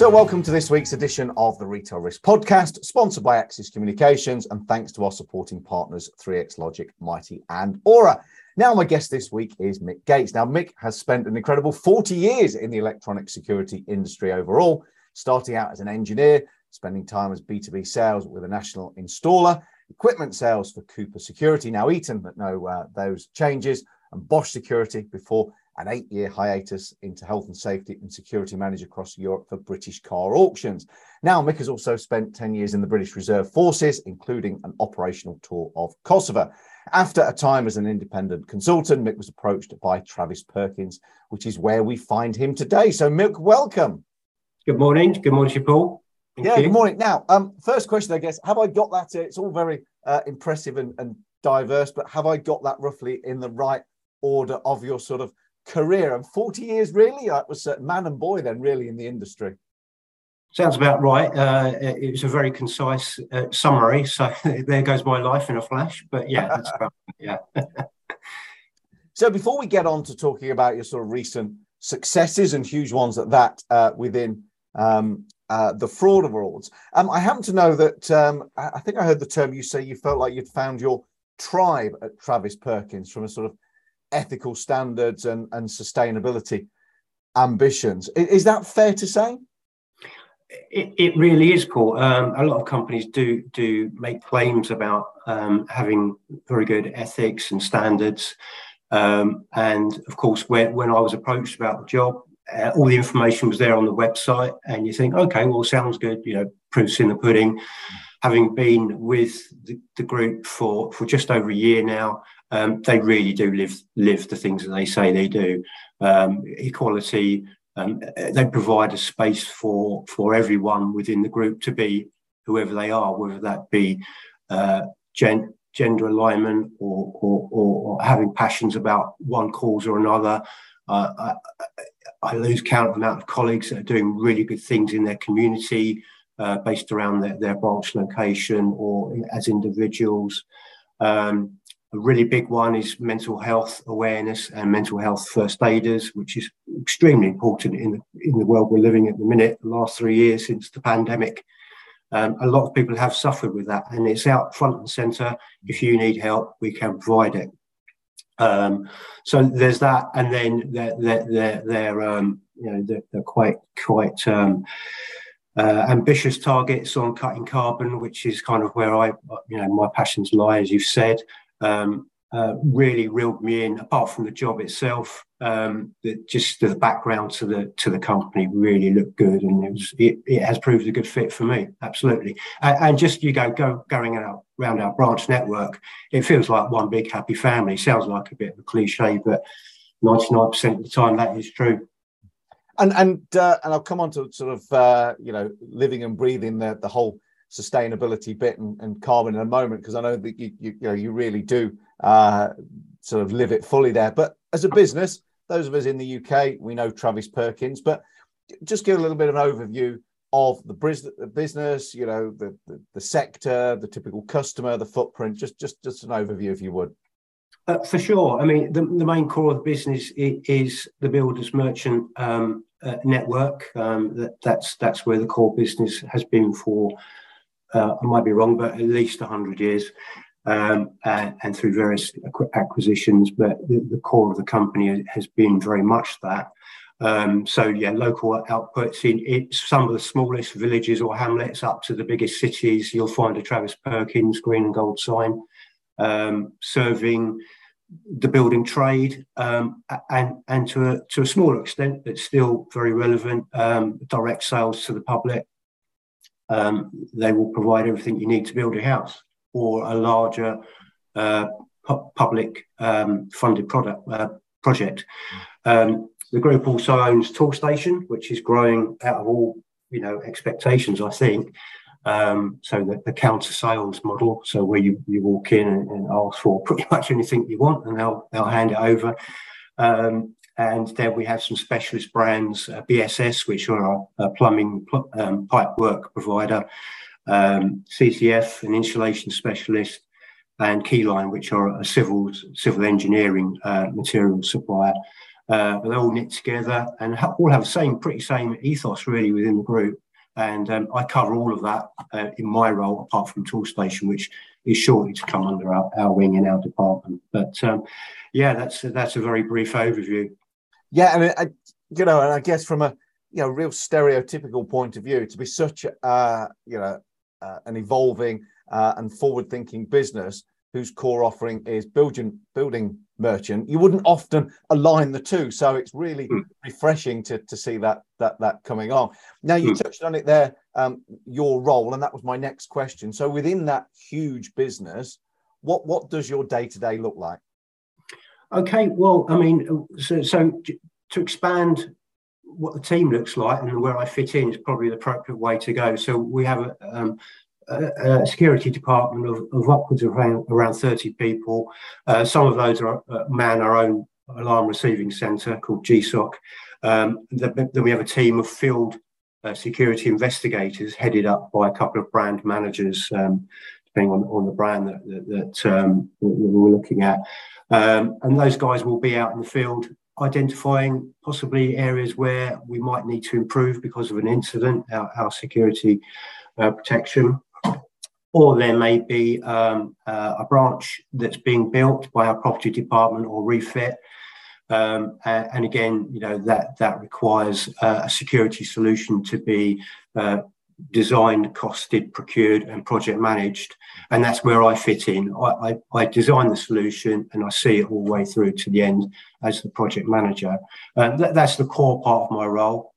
So, welcome to this week's edition of the Retail Risk Podcast, sponsored by Axis Communications, and thanks to our supporting partners 3x Logic, Mitie, and Auror. Now, my guest this week is Mick Gates. Now, Mick has spent an incredible 40 years in the electronic security industry overall, starting out as an engineer, spending time as B2B sales with a national installer, equipment sales for Cooper Security, now Eaton, but no uh, those changes, and Bosch Security before an eight year hiatus into health and safety and security manager across Europe for British car auctions. Now, Mick has also spent 10 years in the British Reserve Forces, including an operational tour of Kosovo. After a time as an independent consultant, Mick was approached by Travis Perkins, which is where we find him today. So, Mick, welcome. Good morning. Good morning Paul. Thank yeah, you. good morning. Now, um, first question, I guess, have I got that? Uh, it's all very uh, impressive and, and diverse, but have I got that roughly in the right order of your sort of career. And 40 years really i was man and boy then really in the industry. Sounds about right. Uh, it was a very concise uh, summary. So there goes my life in a flash. But yeah that's about, yeah. So before we get on to talking about your sort of recent successes and huge ones at that uh, within um, uh, the fraud awards um, i happen to know that um, i think i heard the term you say you felt like you'd found your tribe at travis perkins from a sort of ethical standards and, and sustainability ambitions. Is that fair to say? It, it really is, Paul. Um, a lot of companies do do make claims about um, having very good ethics and standards. Um, and of course, when, when I was approached about the job, uh, all the information was there on the website, and you think, okay, well, sounds good. You know, proofs in the pudding. Having been with the, the group for for just over a year now, um, they really do live live the things that they say they do. Um, equality. Um, they provide a space for for everyone within the group to be whoever they are, whether that be uh, gen- gender alignment or, or, or, having passions about one cause or another. Uh, I, I, lose count of the amount of colleagues that are doing really good things in their community uh, based around their, their branch location or as individuals. Um, a really big one is mental health awareness and mental health first aiders, which is extremely important in the, in the world we're living in at the minute, the last three years since the pandemic. Um, a lot of people have suffered with that, and it's out front and centre. If you need help, we can provide it. Um, so there's that, and then they're they're they're, they're um, you know they're, they're quite quite um, uh, ambitious targets on cutting carbon, which is kind of where I you know my passions lie, as you've said um, uh, really reeled me in. Apart from the job itself, um, the, just the background to the to the company really looked good, and it was it, it has proved a good fit for me. Absolutely, and, and just you go go going out around our branch network, it feels like one big happy family. Sounds like a bit of a cliche, but ninety nine percent of the time that is true. And and uh, and I'll come on to sort of uh, you know living and breathing the the whole sustainability bit and, and carbon in a moment because I know that you, you, you know you really do uh, sort of live it fully there. But as a business, those of us in the UK, we know Travis Perkins, but just give a little bit of an overview of the business, you know, the, the, the sector, the typical customer, the footprint. Just just just an overview, if you would. Uh, for sure. I mean, the, the main core of the business is, the builders merchant um, uh, network. Um, that, that's that's where the core business has been for uh, I might be wrong, but at least 100 years, um, and, and, through various acquisitions. But the, the, core of the company has been very much that. Um, so yeah, local outputs in it, some of the smallest villages or hamlets up to the biggest cities, you'll find a Travis Perkins green and gold sign um, serving the building trade um, and and to a to a smaller extent, but still very relevant. Um, direct sales to the public, um, they will provide everything you need to build a house or a larger uh, pu- public um, funded product uh, project. Um, the group also owns Toolstation, which is growing out of all you know expectations, I think. Um, so the, the, counter sales model, so where you, you walk in and, and, ask for pretty much anything you want, and they'll they'll hand it over. Um, and then we have some specialist brands, uh, BSS, which are a plumbing pl- um, pipe work provider, um, CCF, an insulation specialist, and Keyline, which are a civil civil engineering uh, material supplier. uh, they all knit together and ha- all have the same, pretty same ethos really within the group. And um, I cover all of that uh, in my role, apart from Toolstation, which is shortly to come under our, our wing in our department. But um, yeah, that's that's a very brief overview. Yeah, I mean, I, you know, and I guess from a you know real stereotypical point of view, to be such a you know uh, an evolving uh, and forward-thinking business whose core offering is building building merchant, you wouldn't often align the two. So it's really mm. refreshing to, to see that that that coming on. Now you mm. touched on it there, um, your role, and that was my next question. So within that huge business, what what does your day to day look like? Okay, well, I mean, so, so to expand what the team looks like and where I fit in is probably the appropriate way to go. So we have a, um, a, security department of, of upwards of around, around 30 people. Uh, some of those are uh, man our own alarm receiving centre called GSOC. Um, then we have a team of field uh, security investigators headed up by a couple of brand managers, um, depending on, on the brand that, that, that, um, that we're looking at. Um, and those guys will be out in the field identifying possibly areas where we might need to improve because of an incident, our, our security uh, protection or there may be um, uh, a branch that's being built by our property department or refit. Um, and again, you know that that requires uh, a security solution to be uh, designed, costed, procured, and project managed. And that's where I fit in. I, I, I, design the solution and I see it all the way through to the end as the project manager. Uh, that, that's the core part of my role.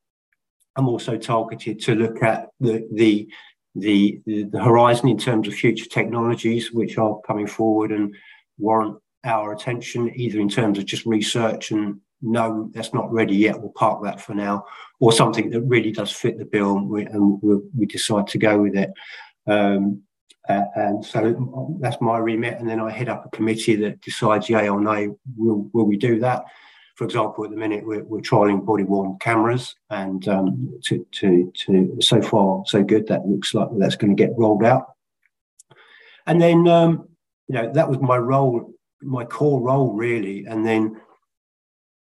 I'm also targeted to look at the, the the, the, horizon in terms of future technologies which are coming forward and warrant our attention, either in terms of just research and no, that's not ready yet, we'll park that for now, or something that really does fit the bill and we, and we, we decide to go with it. Um, uh, and so that's my remit. And then I head up a committee that decides, yay or nay, will, will we do that? For example, at the minute we're, we're trialing body worn cameras, and um, to, to, to so far so good. That looks like that's going to get rolled out. And then um, you know that was my role, my core role really. And then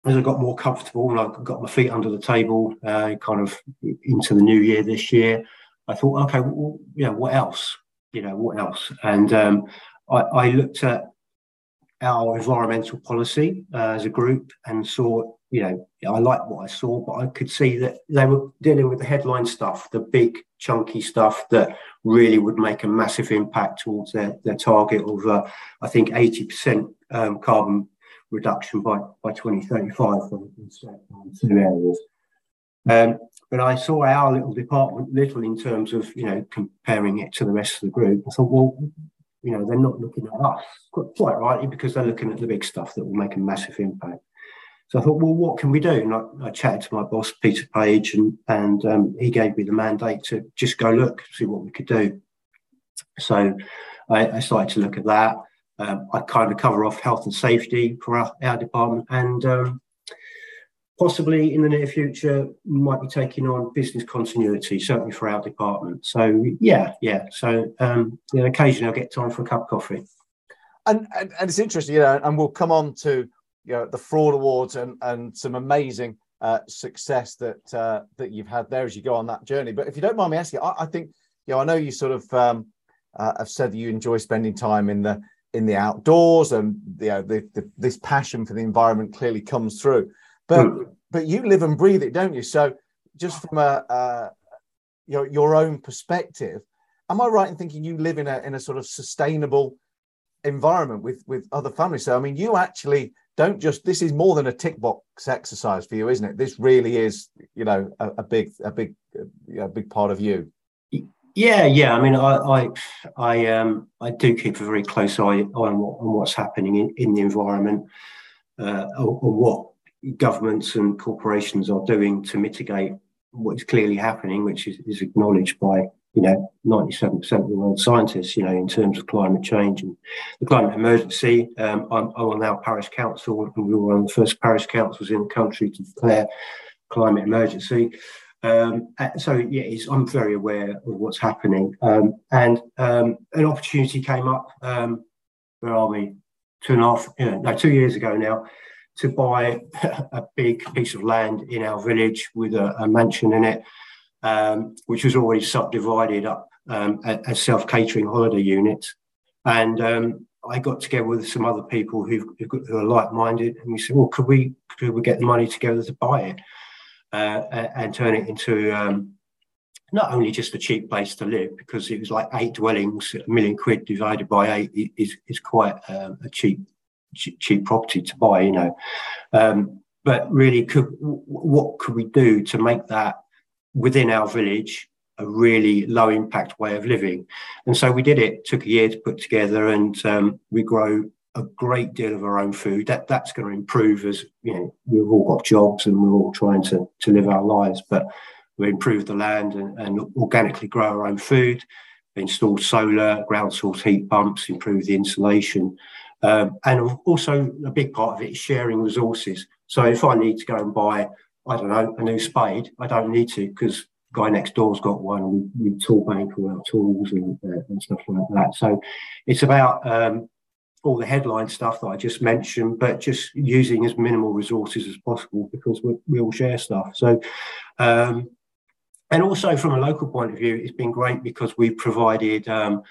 as I got more comfortable and I got my feet under the table, uh, kind of into the new year this year, I thought, okay, well, know, what else? You know, what else? And um, I, I, looked at our environmental policy uh, as a group and saw, you know, I liked what I saw, but I could see that they were dealing with the headline stuff, the big chunky stuff that really would make a massive impact towards their, their target of, uh, I think, 80% um, carbon reduction by, by 2035 in two areas. Um, but I saw our little department little in terms of, you know, comparing it to the rest of the group. I thought, well, you know, they're not looking at us quite rightly because they're looking at the big stuff that will make a massive impact. So I thought, well, what can we do? And I, I chatted to my boss, Peter Page, and, and um, he gave me the mandate to just go look, see what we could do. So I, I started to look at that. Um, I kind of cover off health and safety for our, our department and um, possibly in the near future might be taking on business continuity, certainly for our department. So yeah, yeah. So um, you know, occasionally I'll get time for a cup of coffee. And, and, and it's interesting, you know, and we'll come on to you know the fraud awards and and some amazing uh, success that uh, that you've had there as you go on that journey. But if you don't mind me asking, I, I think you know I know you sort of um, uh, have said that you enjoy spending time in the in the outdoors and you know the, the, this passion for the environment clearly comes through. But mm. but you live and breathe it, don't you? So just from a, a your your own perspective, am I right in thinking you live in a in a sort of sustainable environment with with other families? So I mean, you actually don't just this is more than a tick box exercise for you, isn't it? This really is, you know, a, a big a big a big part of you. Yeah, yeah. I mean, I, I, I, um, I do keep a very close eye on, what, on what's happening in, in the environment, uh, or what governments and corporations are doing to mitigate what is clearly happening, which is, is acknowledged by you know 97% of the world scientists, you know, in terms of climate change and the climate emergency. Um, I'm, I'm, on our parish council, and we were one of the first parish councils in the country to declare climate emergency. Um, so yeah, I'm very aware of what's happening, um, and um, an opportunity came up. Um, where are we? Two and a half, you know, no, two years ago now to buy a big piece of land in our village with a, a mansion in it, um, which was already subdivided up um, as self catering holiday units. And I got together with some other people who who are like minded, and we said, "Well, could we could we get the money together to buy it uh, and turn it into um, not only just a cheap place to live because it was like eight dwellings, a million quid divided by eight is is quite um, a cheap cheap property to buy, you know. Um, but really, could what could we do to make that within our village a really low impact way of living? And so we did it. took a year to put together, and um, we grow a great deal of our own food. That that's going to improve as you know we've all got jobs and we're all trying to to live our lives, but we improve the land and, and organically grow our own food. We installed solar, ground source heat pumps, improve the insulation. Um, and also a big part of it is sharing resources. So if I need to go and buy, I don't know, a new spade, I don't need to because guy next door's got one. We, we tool bank all our tools and, uh, and stuff like that. So it's about um, all the headline stuff that I just mentioned, but just using as minimal resources as possible because we, we all share stuff. So um, and also from a local point of view, it's been great because we've provided um,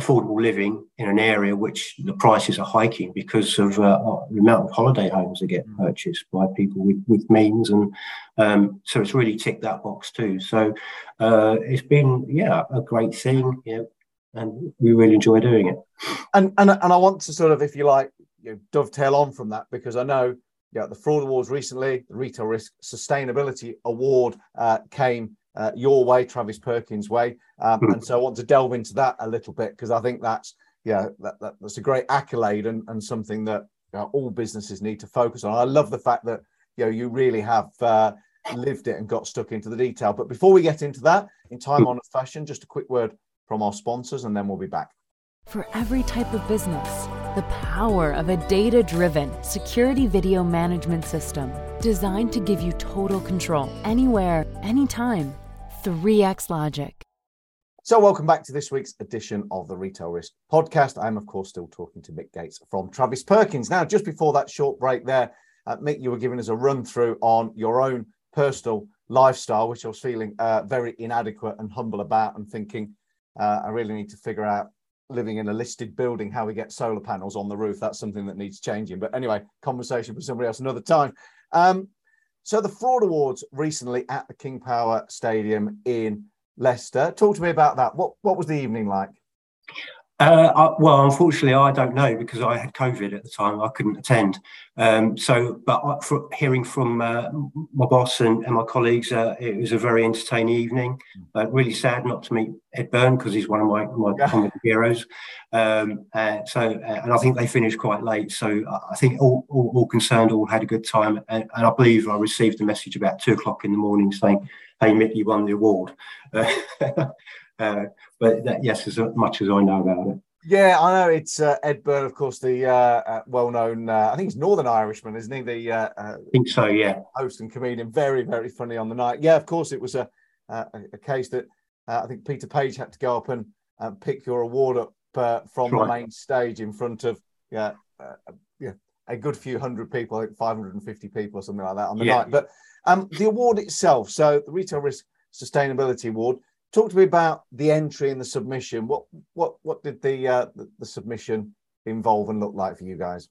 affordable living in an area which the prices are hiking because of uh, the amount of holiday homes that get purchased by people with, with means. And um, so it's really ticked that box too. So uh, it's been, yeah, a great thing. And we really enjoy doing it. And, and, and I want to sort of, if you like, you know, dovetail on from that because I know yeah, the Fraud Awards recently, the Retail Risk Sustainability Award uh, came uh, your way, Travis Perkins' way. Um, mm. And so I want to delve into that a little bit because I think that's yeah that, that, that's a great accolade and, and something that you know, all businesses need to focus on. I love the fact that you know you really have uh, lived it and got stuck into the detail. But before we get into that, in time honored mm. fashion, just a quick word from our sponsors, and then we'll be back. For every type of business, the power of a data driven security video management system designed to give you total control anywhere, anytime. 3x Logic. So, welcome back to this week's edition of the Retail Risk Podcast. I'm, of course, still talking to Mick Gates from Travis Perkins. Now, just before that short break there, uh, Mick, you were giving us a run through on your own personal lifestyle, which I was feeling uh, very inadequate and humble about, and thinking uh, I really need to figure out living in a listed building how we get solar panels on the roof. That's something that needs changing. But anyway, conversation for somebody else another time. Um, so the Fraud Awards recently at the King Power Stadium in Leicester. Talk to me about that. What what was the evening like? Uh, I, well, unfortunately, I don't know because I had COVID at the time. I couldn't attend. Um, so, but I, for, hearing from uh, my boss and, and my colleagues, uh, it was a very entertaining evening. Uh, really sad not to meet Ed Byrne because he's one of my, my yeah. comedy heroes. Um, uh, so, uh, and I think they finished quite late. So, I think all, all, all concerned all had a good time. And, and, I believe I received a message about two o'clock in the morning saying, "Hey, Mick, you won the award." Uh, but that, yes, as much as I know about it. Yeah, I know it's uh, Ed Byrne, of course, the uh, uh, well-known. Uh, I think he's Northern Irishman, isn't he? The uh, I think so. Yeah, host and comedian, very, very funny on the night. Yeah, of course, it was a a case that I think Peter Page had to go up and pick your award up from right. the main stage in front of yeah, yeah, a good few hundred people, I think 550 people or something like that on the yeah. night. But um, the award itself, so the Retail Risk Sustainability Award, talk to me about the entry and the submission. What what what did the uh, the, the submission involve and look like for you guys?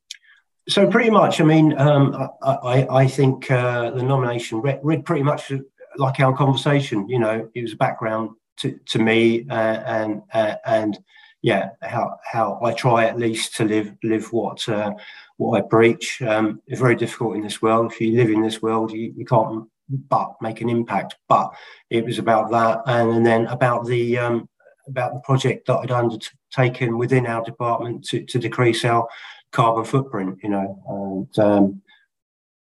So pretty much, I mean, um, I, I, I think uh, the nomination read, read, pretty much like our conversation. You know, it was a background to, to me, uh, and uh, and yeah, how how I try at least to live live what uh, what I preach. Um, it's very difficult in this world. If you live in this world, you, you can't but make an impact. But it was about that, and, and then about the um, about the project that I'd undertaken within our department to, to decrease our carbon footprint. You know, and um,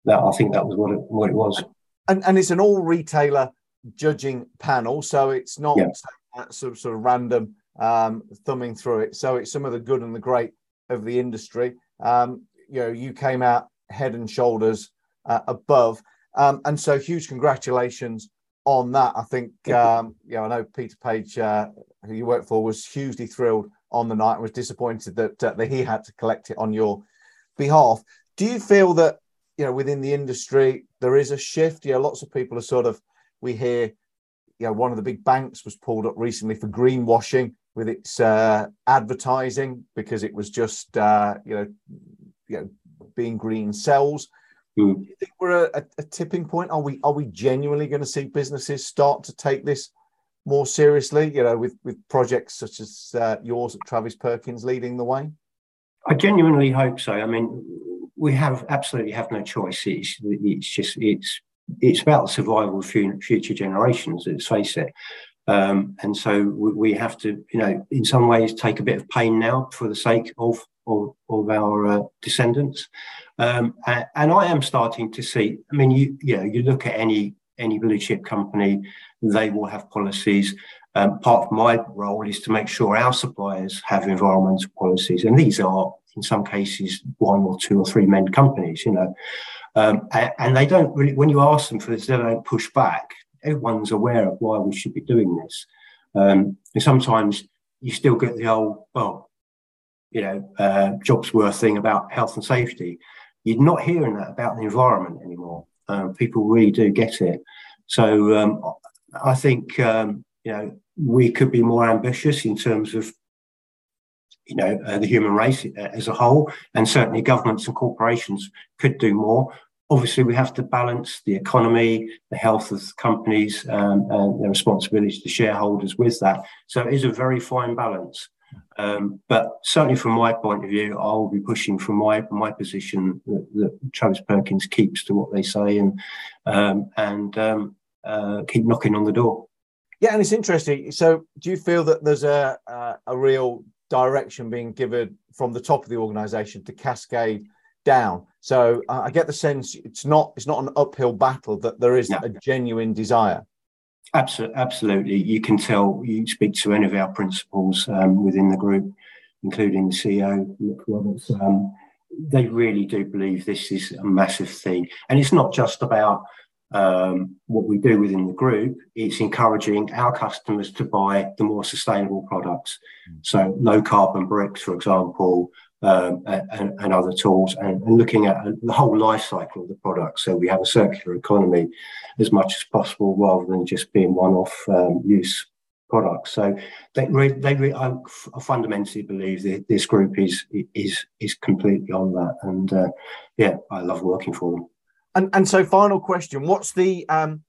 that I think that was what it what it was. And and it's an all retailer judging panel, so it's not yeah. sort of, sort of random um, thumbing through it. So it's some of the good and the great of the industry. Um, you know, you came out head and shoulders uh, above. Um, and so, huge congratulations on that. I think, um, you know, I know Peter Page, uh, who you work for, was hugely thrilled on the night and was disappointed that, uh, that he had to collect it on your behalf. Do you feel that you know, within the industry, there is a shift. You know, lots of people are sort of, we hear, you know, one of the big banks was pulled up recently for greenwashing with its uh, advertising because it was just, uh, you know, you know, being green sells. Mm. Do you think we're at a, a tipping point? Are we are we genuinely going to see businesses start to take this more seriously? You know, with with projects such as uh, yours at Travis Perkins leading the way. I genuinely hope so. I mean, we have absolutely have no choice. It's it's just it's it's about the survival of future generations. Let's face it. Um, and so we, we, have to, you know, in some ways take a bit of pain now for the sake of of, of our uh, descendants. Um, and, I am starting to see. I mean, you you know, you look at any any blue chip company, they will have policies. Um, part of my role is to make sure our suppliers have environmental policies, and these are in some cases one or two or three men companies. You know, um, and, and, they don't really. When you ask them for this, they don't push back. Everyone's aware of why we should be doing this, um, and sometimes you still get the old, well, you know, uh, jobs worth thing about health and safety. You're not hearing that about the environment anymore. Um, people really do get it. So um, I think um, you know we could be more ambitious in terms of you know uh, the human race uh, as a whole, and certainly governments and corporations could do more. Obviously, we have to balance the economy, the health of companies, um, and the responsibility to shareholders with that. So it is a very fine balance. Um, but certainly, from my point of view, I'll be pushing from my my position that, that Travis Perkins keeps to what they say and um, and um, uh, keep knocking on the door. Yeah, and it's interesting. So, do you feel that there's a a, a real direction being given from the top of the organisation to cascade down? So, uh, I get the sense it's not it's not an uphill battle; that there is yeah. a genuine desire. Absolutely, absolutely. You can tell. You speak to any of our principals um, within the group, including the CEO Nick Roberts. Um, they really do believe this is a massive thing, and it's not just about um, what we do within the group. It's encouraging our customers to buy the more sustainable products, mm. so low carbon bricks, for example, um, and, and, other tools, and, and, looking at the whole life cycle of the product. So we have a circular economy as much as possible, rather than just being one-off um, use products. So they, re- they re- fundamentally believe that this group is is is completely on that, and uh, yeah, I love working for them. And and so, final question: What's the um,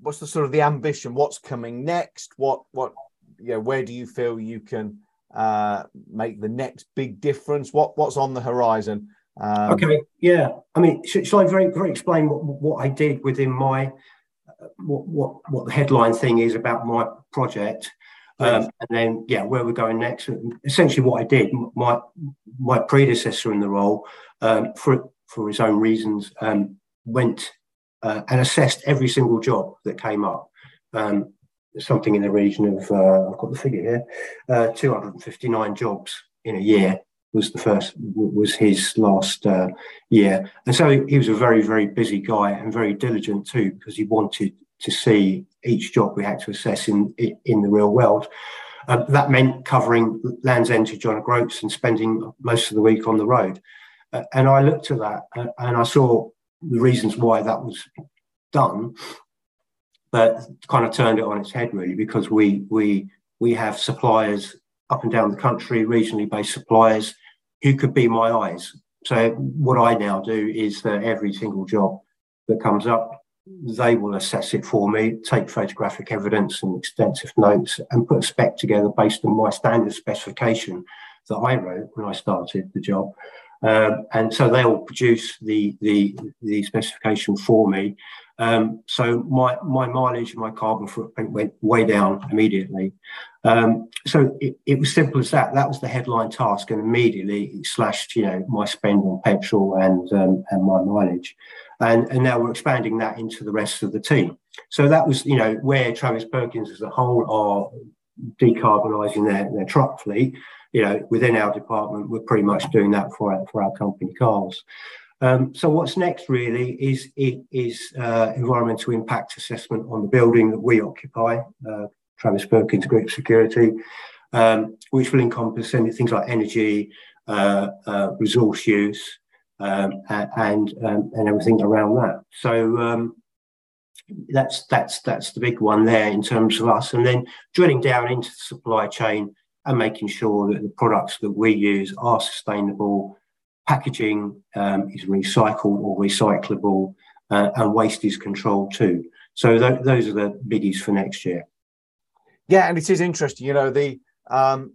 what's the sort of the ambition? What's coming next? What what yeah? Where do you feel you can uh, make the next big difference? What what's on the horizon? Um, okay, yeah. I mean, should, should I very, very explain what, what I did within my uh, what, what what the headline thing is about my project, um, and then yeah, where we're going next. Essentially, what I did, my my predecessor in the role, um, for for his own reasons, um, went uh, and assessed every single job that came up. Um, something in the region of, uh, I've got the figure here, uh, 259 jobs in a year was the first, was his last uh, year. And so he was a very, very busy guy and very diligent too, because he wanted to see each job we had to assess in, in the real world. Um, that meant covering Land's End to John O'Groats and spending most of the week on the road. Uh, and I looked at that uh, and I saw the reasons why that was done but kind of turned it on its head really because we we we have suppliers up and down the country, regionally based suppliers who could be my eyes. So what I now do is that every single job that comes up, they will assess it for me, take photographic evidence and extensive notes, and put a spec together based on my standard specification that I wrote when I started the job. Um, and so they will produce the, the, the specification for me. Um, so my, my mileage and my carbon footprint went way down immediately. Um, so it, it, was simple as that. That was the headline task, and immediately it slashed, you know, my spend on petrol and um, and my mileage. And, and now we're expanding that into the rest of the team. So that was, you know, where Travis Perkins as a whole are decarbonising their, their truck fleet you know, within our department, we're pretty much doing that for our, for our company cars. Um, so what's next really is is uh, environmental impact assessment on the building that we occupy, uh, Travis Perkins Group Security, um, which will encompass things like energy, uh, uh resource use, um, and um, and everything around that. So um, that's that's that's the big one there in terms of us, and then drilling down into the supply chain and making sure that the products that we use are sustainable, packaging um, is recycled or recyclable, uh, and waste is controlled too. So th- those are the biggies for next year. Yeah, and it is interesting. You know the um,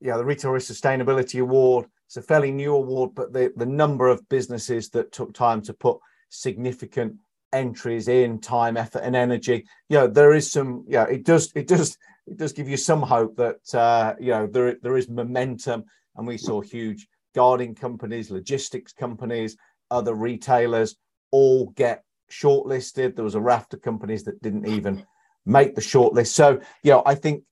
yeah the Retail Sustainability Award. It's a fairly new award, but the the number of businesses that took time to put significant entries in time effort and energy you know there is some yeah it does it does it does give you some hope that uh, you know there there is momentum and we saw huge guarding companies logistics companies other retailers all get shortlisted there was a raft of companies that didn't even make the shortlist so you know i think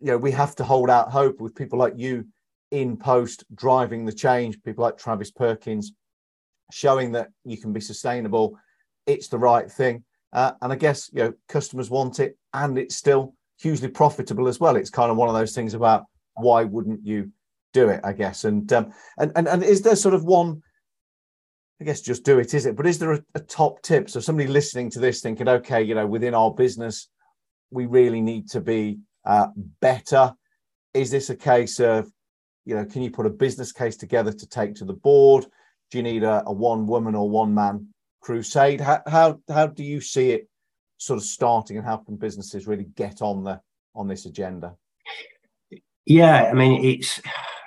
you know we have to hold out hope with people like you in post driving the change people like travis perkins showing that you can be sustainable it's the right thing. Uh, and I guess you know customers want it, and it's still hugely profitable as well. It's kind of one of those things about why wouldn't you do it? I guess. And um, and and and is there sort of one? I guess just do it, is it? But is there a, a top tip? So somebody listening to this thinking, okay, you know, within our business, we really need to be uh, better. Is this a case of, you know, can you put a business case together to take to the board? Do you need a, a one woman or one man crusade. How, how how do you see it sort of starting, and how can businesses really get on the on this agenda? Yeah, I mean it's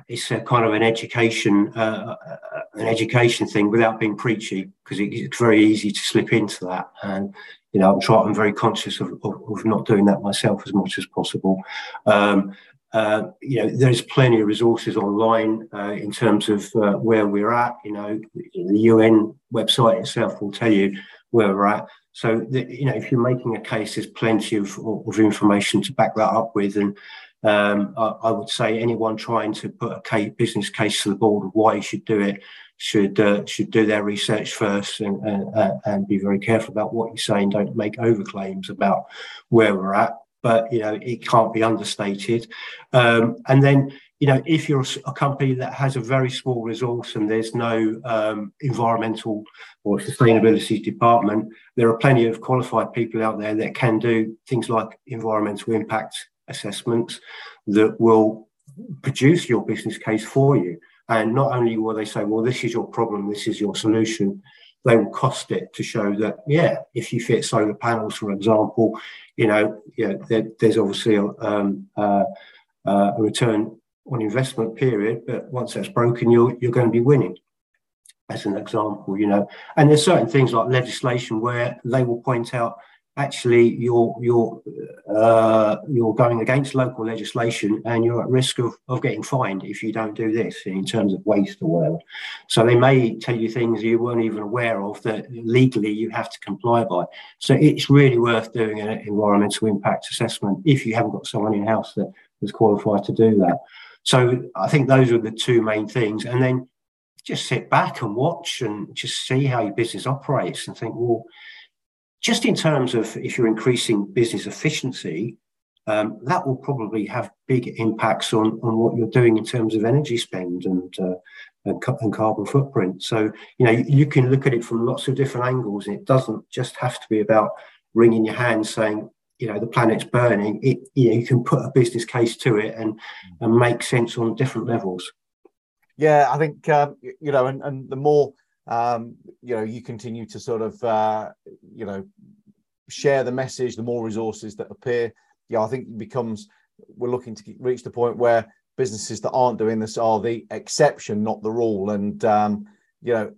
it's a kind of an education uh, uh an education thing without being preachy because it's very easy to slip into that and you know I'm trying I'm very conscious of, of, of not doing that myself as much as possible um, uh, you know, there's plenty of resources online uh, in terms of uh, where we're at. You know, the UN website itself will tell you where we're at. So, the, you know, if you're making a case, there's plenty of, of information to back that up with. And um, I, I, would say anyone trying to put a case, business case to the board of why you should do it should uh, should do their research first and, and, and be very careful about what you're saying. Don't make over claims about where we're at but you know it can't be understated. Um, and then you know if you're a company that has a very small resource and there's no um, environmental or sustainability department, there are plenty of qualified people out there that can do things like environmental impact assessments that will produce your business case for you. And not only will they say, well, this is your problem, this is your solution, they will cost it to show that, yeah, if you fit solar panels, for example, you know, yeah, there, there's obviously a, um, uh, uh, a return on investment period, but once that's broken, you're, you're going to be winning as an example, you know. And there's certain things like legislation where they will point out actually you're you're uh, you're going against local legislation and you're at risk of, of getting fined if you don't do this in terms of waste or whatever. So they may tell you things you weren't even aware of that legally you have to comply by. So it's really worth doing an environmental impact assessment if you haven't got someone in house that is qualified to do that. So I think those are the two main things. And then just sit back and watch and just see how your business operates and think, well, just in terms of if you're increasing business efficiency, um, that will probably have big impacts on, on what you're doing in terms of energy spend and, uh, and, and, carbon footprint. So, you know, you, you, can look at it from lots of different angles. And it doesn't just have to be about wringing your hands saying, you know, the planet's burning. It, you know, you can put a business case to it and, and make sense on different levels. Yeah, I think, um, you know, and, and the more um, you know you continue to sort of uh, you know share the message the more resources that appear. Yeah i think it becomes we're looking to reach the point where businesses that aren't doing this are the exception not the rule. And um, you know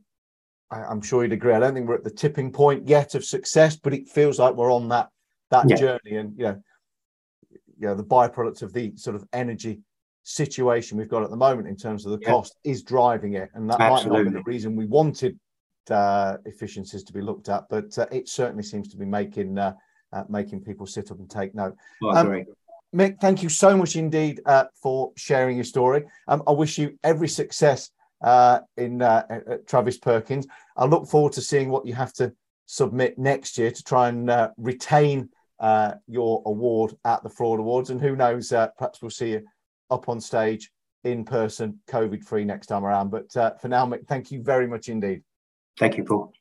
I, am sure you'd agree. I don't think we're at the tipping point yet of success but it feels like we're on that that yeah. journey. And you know you know the byproduct of the sort of energy situation we've got at the moment in terms of the yeah. cost is driving it, and that Absolutely. might not be the reason we wanted uh, efficiencies to be looked at, but uh, it certainly seems to be making uh, uh making people sit up and take note. Oh, um, Mick, thank you so much indeed uh, for sharing your story. Um, I wish you every success uh, in Travis Perkins. I look forward to seeing what you have to submit next year to try and retain your award at the Fraud Awards, and who knows, perhaps we'll see you up on stage in person, COVID free next time around. But uh, for now, Mick, thank you very much indeed. Thank you, Paul.